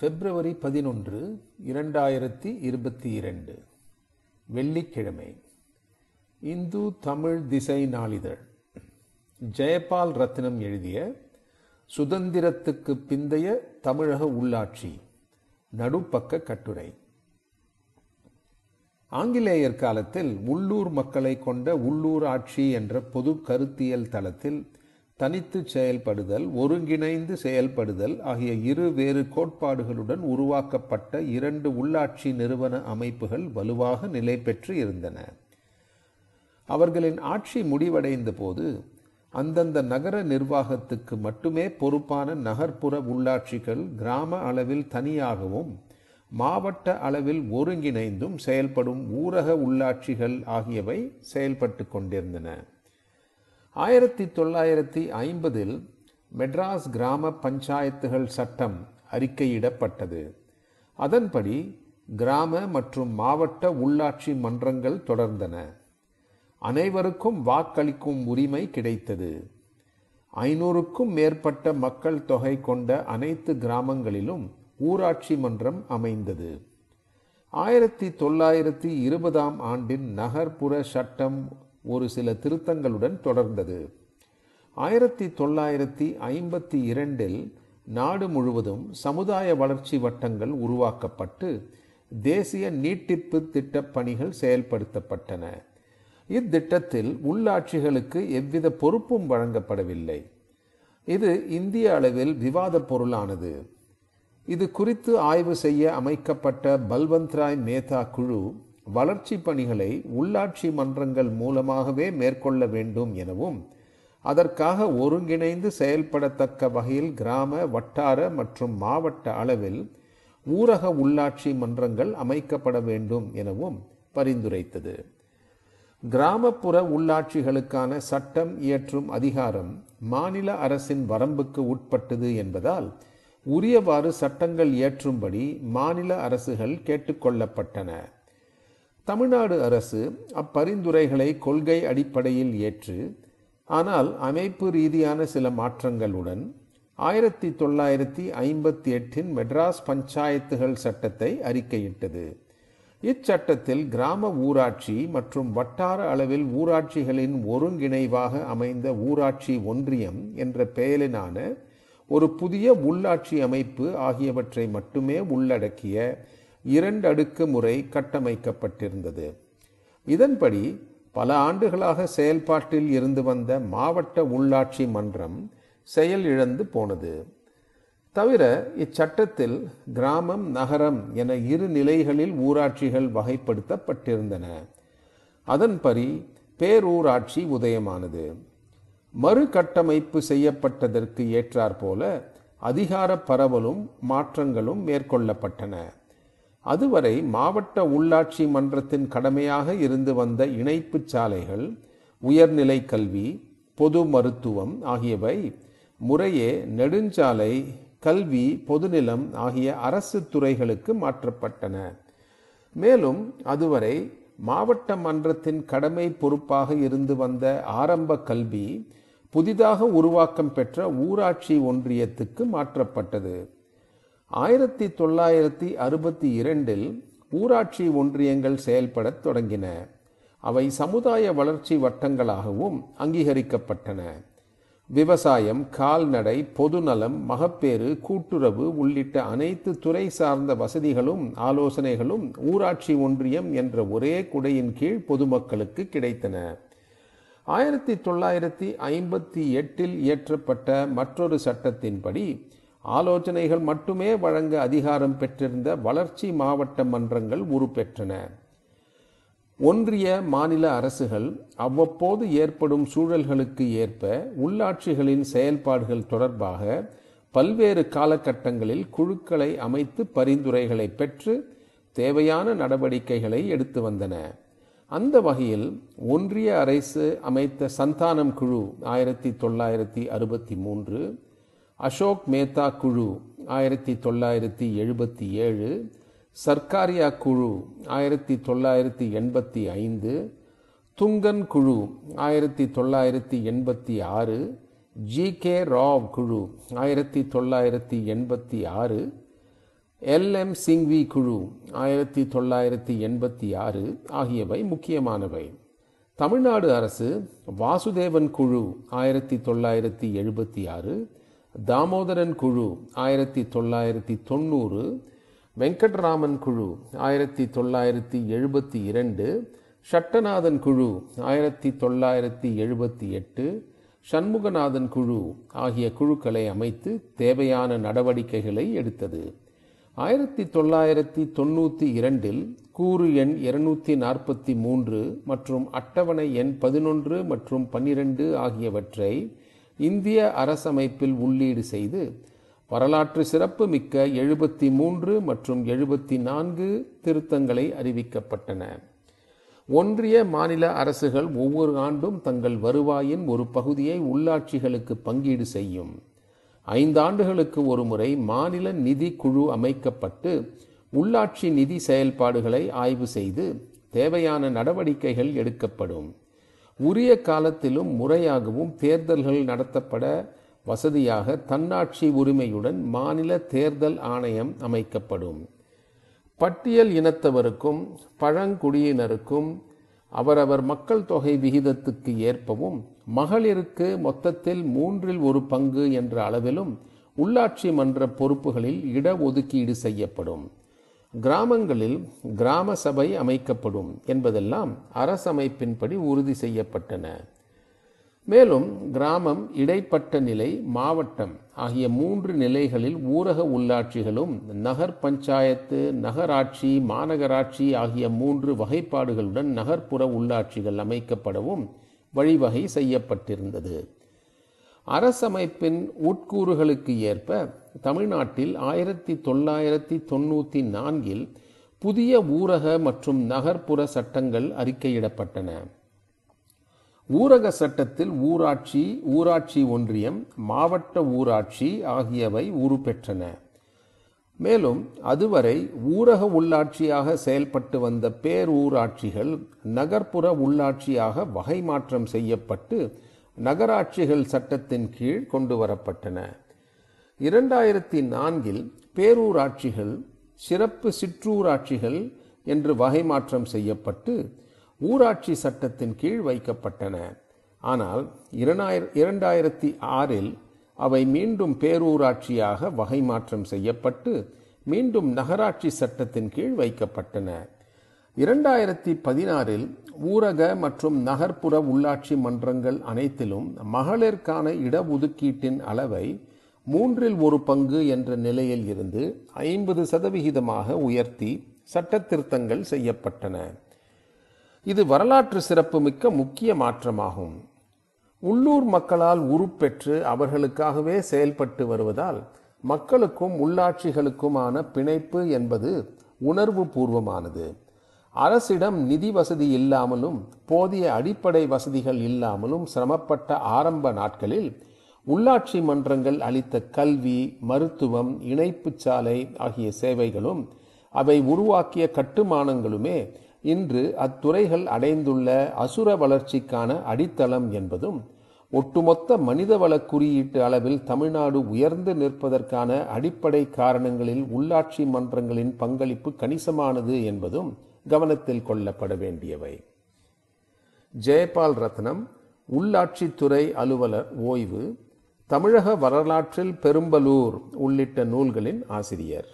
பிப்ரவரி பதினொன்று இரண்டாயிரத்தி இருபத்தி இரண்டு. வெள்ளிக்கிழமை. இந்து தமிழ் திசை நாளிதழ். ஜெயபால் ரத்னம் எழுதிய சுதந்திரத்துக்கு பிந்தைய தமிழக உள்ளாட்சி நடுப்பக்க கட்டுரை. ஆங்கிலேயர் காலத்தில் உள்ளூர் மக்களை கொண்ட உள்ளூர் ஆட்சி என்ற பொது கருத்தியல் தளத்தில் தனித்து செயல்படுதல் ஒருங்கிணைந்து செயல்படுதல் ஆகிய இரு வேறு கோட்பாடுகளுடன் உருவாக்கப்பட்ட இரண்டு உள்ளாட்சி நிறுவன அமைப்புகள் வலுவாக நிலை பெற்று இருந்தன. அவர்களின் ஆட்சி முடிவடைந்த போது அந்தந்த நகர நிர்வாகத்துக்கு மட்டுமே பொறுப்பான நகர்ப்புற உள்ளாட்சிகள் கிராம அளவில் தனியாகவும் மாவட்ட அளவில் ஒருங்கிணைந்தும் செயல்படும் ஊரக உள்ளாட்சிகள் ஆகியவை செயல்பட்டு கொண்டிருந்தன. ஆயிரத்தி தொள்ளாயிரத்தி ஐம்பதில் மெட்ராஸ் கிராம பஞ்சாயத்துகள் சட்டம் அறிக்கையிடப்பட்டது. அதன்படி கிராம மற்றும் மாவட்ட உள்ளாட்சி மன்றங்கள் தொடர்ந்தன. அனைவருக்கும் வாக்களிக்கும் உரிமை கிடைத்தது. ஐநூறுக்கும் மேற்பட்ட மக்கள் தொகை கொண்ட அனைத்து கிராமங்களிலும் ஊராட்சி மன்றம் அமைந்தது. ஆயிரத்தி தொள்ளாயிரத்தி இருபதாம் ஆண்டின் நகர்ப்புற சட்டம் ஒரு சில திருத்தங்களுடன் தொடர்ந்தது. ஆயிரத்தி தொள்ளாயிரத்தி ஐம்பத்தி இரண்டில் நாடு முழுவதும் சமுதாய வளர்ச்சி வட்டங்கள் உருவாக்கப்பட்டு தேசிய நீட்டிப்பு திட்டப் பணிகள் செயல்படுத்தப்பட்டன. இத்திட்டத்தில் உள்ளாட்சிகளுக்கு எவ்வித பொறுப்பும் வழங்கப்படவில்லை. இது இந்திய அளவில் விவாத பொருளானது. இது குறித்து ஆய்வு செய்ய அமைக்கப்பட்ட பல்வந்த்ராய் மேத்தா குழு வளர்ச்சி பணிகளை உள்ளாட்சி மன்றங்கள் மூலமாகவே மேற்கொள்ள வேண்டும் எனவும் அதற்காக ஒருங்கிணைந்து செயல்படத்தக்க வகையில் கிராம வட்டார மற்றும் மாவட்ட அளவில் ஊரக உள்ளாட்சி மன்றங்கள் அமைக்கப்பட வேண்டும் எனவும் பரிந்துரைத்தது. கிராமப்புற உள்ளாட்சிகளுக்கான சட்டம் இயற்றும் அதிகாரம் மாநில அரசின் வரம்புக்கு உட்பட்டது என்பதால் உரியவாறு சட்டங்கள் இயற்றும்படி மாநில அரசுகள் கேட்டுக்கொள்ளப்பட்டன. தமிழ்நாடு அரசு அப்பரிந்துரைகளை கொள்கை அடிப்படையில் ஏற்று ஆனால் அமைப்பு ரீதியான சில மாற்றங்களுடன் ஆயிரத்தி தொள்ளாயிரத்தி ஐம்பத்தி எட்டின் மெட்ராஸ் பஞ்சாயத்துகள் சட்டத்தை அறிக்கையிட்டது. இச்சட்டத்தில் கிராம ஊராட்சி மற்றும் வட்டார அளவில் ஊராட்சிகளின் ஒருங்கிணைவாக அமைந்த ஊராட்சி ஒன்றியம் என்ற பெயரிலான ஒரு புதிய உள்ளாட்சி அமைப்பு ஆகியவற்றை மட்டுமே உள்ளடக்கிய இரண்டு அடுக்கு முறை கட்டமைக்கப்பட்டிருந்தது. இதன்படி பல ஆண்டுகளாக செயல்பாட்டில் இருந்து வந்த மாவட்ட உள்ளாட்சி மன்றம் செயலிழந்து போனது. தவிர இச்சட்டத்தில் கிராமம் நகரம் என இரு நிலைகளில் ஊராட்சிகள் வகைப்படுத்தப்பட்டிருந்தன. அதன்படி பேரூராட்சி உதயமானது. மறுகட்டமைப்பு செய்யப்பட்டதற்கு ஏற்றாற்போல அதிகார பரவலும் மாற்றங்களும் மேற்கொள்ளப்பட்டன. அதுவரை மாவட்ட உள்ளாட்சி மன்றத்தின் கடமையாக இருந்து வந்த இணைப்பு சாலைகள் உயர்நிலை கல்வி பொது மருத்துவம் ஆகியவை முறையே நெடுஞ்சாலை கல்வி பொதுநிலம் ஆகிய அரசு துறைகளுக்கு மாற்றப்பட்டன. மேலும் அதுவரை மாவட்ட மன்றத்தின் கடமை பொறுப்பாக இருந்து வந்த ஆரம்ப கல்வி புதிதாக உருவாக்கம் பெற்ற ஊராட்சி ஒன்றியத்துக்கு மாற்றப்பட்டது. ஆயிரத்தி தொள்ளாயிரத்தி அறுபத்தி இரண்டில் ஊராட்சி ஒன்றியங்கள் செயல்படத் தொடங்கின. அவை சமுதாய வளர்ச்சி வட்டங்களாகவும் அங்கீகரிக்கப்பட்டன. விவசாயம் கால்நடை பொதுநலம் மகப்பேறு கூட்டுறவு உள்ளிட்ட அனைத்து துறை சார்ந்த வசதிகளும் ஆலோசனைகளும் ஊராட்சி ஒன்றியம் என்ற ஒரே குடையின் கீழ் பொதுமக்களுக்கு கிடைத்தன. ஆயிரத்தி தொள்ளாயிரத்தி ஐம்பத்தி எட்டில் இயற்றப்பட்ட மற்றொரு சட்டத்தின்படி ஆலோசனைகள் மட்டுமே வழங்க அதிகாரம் பெற்றிருந்த வளர்ச்சி மாவட்ட மன்றங்கள் உருப்பெற்றன. ஒன்றிய மாநில அரசுகள் அவ்வப்போது ஏற்படும் சூழல்களுக்கு ஏற்ப உள்ளாட்சிகளின் செயல்பாடுகள் தொடர்பாக பல்வேறு காலகட்டங்களில் குழுக்களை அமைத்து பரிந்துரைகளை பெற்று தேவையான நடவடிக்கைகளை எடுத்து வந்தன. அந்த வகையில் ஒன்றிய அரசு அமைத்த சந்தானம் குழு ஆயிரத்தி தொள்ளாயிரத்தி அறுபத்தி மூன்று அசோக் மேத்தா குழு ஆயிரத்தி தொள்ளாயிரத்தி எழுபத்தி ஏழு. சர்க்காரியா குழு ஆயிரத்தி தொள்ளாயிரத்தி எண்பத்தி ஐந்து. துங்கன் குழு ஆயிரத்தி தொள்ளாயிரத்தி எண்பத்தி ஆறு. ஜி. கே. ராவ் குழு ஆயிரத்தி தொள்ளாயிரத்தி எண்பத்தி ஆறு. எல். எம். சிங்வி குழு ஆயிரத்தி தொள்ளாயிரத்தி எண்பத்தி ஆறு. ஆகியவை முக்கியமானவை. தமிழ்நாடு அரசு வாசுதேவன் குழு ஆயிரத்தி தொள்ளாயிரத்தி எழுபத்தி ஆறு. தாமோதரன் குழு ஆயிரத்தி தொள்ளாயிரத்தி தொண்ணூறு. வெங்கட்ராமன் குழு ஆயிரத்தி தொள்ளாயிரத்தி எழுபத்தி இரண்டு. ஷட்டநாதன் குழு ஆயிரத்தி தொள்ளாயிரத்தி எழுபத்தி எட்டு. சண்முகநாதன் குழு ஆகிய குழுக்களை அமைத்து தேவையான நடவடிக்கைகளை எடுத்தது. ஆயிரத்தி தொள்ளாயிரத்தி தொண்ணூற்றி இரண்டில் கூறு எண் இருநூற்றி நாற்பத்தி மூன்று மற்றும் அட்டவணை எண் பதினொன்று மற்றும் பன்னிரண்டு ஆகியவற்றை இந்திய அரசமைப்பில் உள்ளீடு செய்து வரலாற்று சிறப்பு மிக்க எழுபத்தி மூன்று மற்றும் எழுபத்தி நான்கு திருத்தங்களை அறிவிக்கப்பட்டன. ஒன்றிய மாநில அரசுகள் ஒவ்வொரு ஆண்டும் தங்கள் வருவாயின் ஒரு பகுதியை உள்ளாட்சிகளுக்கு பங்கீடு செய்யும். ஐந்தாண்டுகளுக்கு ஒருமுறை மாநில நிதி குழு அமைக்கப்பட்டு உள்ளாட்சி நிதி செயல்பாடுகளை ஆய்வு செய்து தேவையான நடவடிக்கைகள் எடுக்கப்படும். உரிய காலத்திலும் முறையாகவும் தேர்தல்கள் நடத்தப்பட வசதியாக தன்னாட்சி உரிமையுடன் மாநில தேர்தல் ஆணையம் அமைக்கப்படும். பட்டியல் இனத்தவருக்கும் பழங்குடியினருக்கும் அவரவர் மக்கள் தொகை விகிதத்துக்கு ஏற்பவும் மகளிருக்கு மொத்தத்தில் மூன்றில் ஒரு பங்கு என்ற அளவிலும் உள்ளாட்சி மன்ற பொறுப்புகளில் இடஒதுக்கீடு செய்யப்படும். கிராமங்களில் கிராம சபை அமைக்கப்படும் என்பதெல்லாம் அரசமைப்பின்படி உறுதி செய்யப்பட்டன. மேலும் கிராமம் இடைப்பட்ட நிலை மாவட்டம் ஆகிய மூன்று நிலைகளில் ஊரக உள்ளாட்சிகளும் நகர் பஞ்சாயத்து நகராட்சி மாநகராட்சி ஆகிய மூன்று வகைப்பாடுகளுடன் நகர்ப்புற உள்ளாட்சிகள் அமைக்கப்படவும் வழிவகை செய்யப்பட்டிருந்தது. அரசமைப்பின் உட்கூறுகளுக்கு ஏற்ப தமிழ்நாட்டில் ஆயிரத்தி தொள்ளாயிரத்தி தொண்ணூற்றி நான்கில் புதிய ஊரக மற்றும் நகர்ப்புற சட்டங்கள் அறிக்கையிடப்பட்டன. ஊரக சட்டத்தில் ஊராட்சி ஊராட்சி ஒன்றியம் மாவட்ட ஊராட்சி ஆகியவை உருப்பெற்றன. மேலும் அதுவரை ஊரக உள்ளாட்சியாக செயல்பட்டு வந்த பேரூராட்சிகள் நகர்ப்புற உள்ளாட்சியாக வகை மாற்றம் செய்யப்பட்டு நகராட்சிகள் சட்டத்தின் கீழ் கொண்டு வரப்பட்டன இரண்டாயிரத்தி நான்கில் பேரூராட்சிகள் சிறப்பு சிற்றூராட்சிகள் என்று வகை மாற்றம் செய்யப்பட்டு ஊராட்சி சட்டத்தின் கீழ் வைக்கப்பட்டன. ஆனால் இரண்டாயிரத்தி ஆறில் அவை மீண்டும் பேரூராட்சியாக வகை மாற்றம் செய்யப்பட்டு மீண்டும் நகராட்சி சட்டத்தின் கீழ் வைக்கப்பட்டன. இரண்டாயிரத்தி பதினாறில் ஊரக மற்றும் நகர்ப்புற உள்ளாட்சி மன்றங்கள் அனைத்திலும் மகளிருக்கான இடஒதுக்கீட்டின் அளவை மூன்றில் ஒரு பங்கு என்ற நிலையில் இருந்து ஐம்பது சதவிகிதமாக உயர்த்தி சட்ட திருத்தங்கள் செய்யப்பட்டன. இது வரலாற்று சிறப்புமிக்க முக்கிய மாற்றமாகும். உள்ளூர் மக்களால் உருப்பெற்று அவர்களுக்காகவே செயல்பட்டு வருவதால் மக்களுக்கும் உள்ளாட்சிகளுக்குமான பிணைப்பு என்பது உணர்வு பூர்வமானது அரசிடம் நிதி வசதி இல்லாமலும் போதிய அடிப்படை வசதிகள் இல்லாமலும் சிரமப்பட்ட ஆரம்ப நாட்களில் உள்ளாட்சி மன்றங்கள் அளித்த கல்வி மருத்துவம் இணைப்பு சாலை ஆகிய சேவைகளும் அவை உருவாக்கிய கட்டுமானங்களுமே இன்று அத்துறைகள் அடைந்துள்ள அசுர வளர்ச்சிக்கான அடித்தளம் என்பதும் ஒட்டுமொத்த மனிதவள குறியீட்டு அளவில் தமிழ்நாடு உயர்ந்து நிற்பதற்கான அடிப்படை காரணங்களில் உள்ளாட்சி மன்றங்களின் பங்களிப்பு கணிசமானது என்பதும் கவனத்தில் கொள்ளப்பட வேண்டியவை. ஜெயபால் ரத்னம் உள்ளாட்சித்துறை அலுவலர் ஓய்வு தமிழக வரலாற்றில் பெரும்பலூர் உள்ளிட்ட நூல்களின் ஆசிரியர்.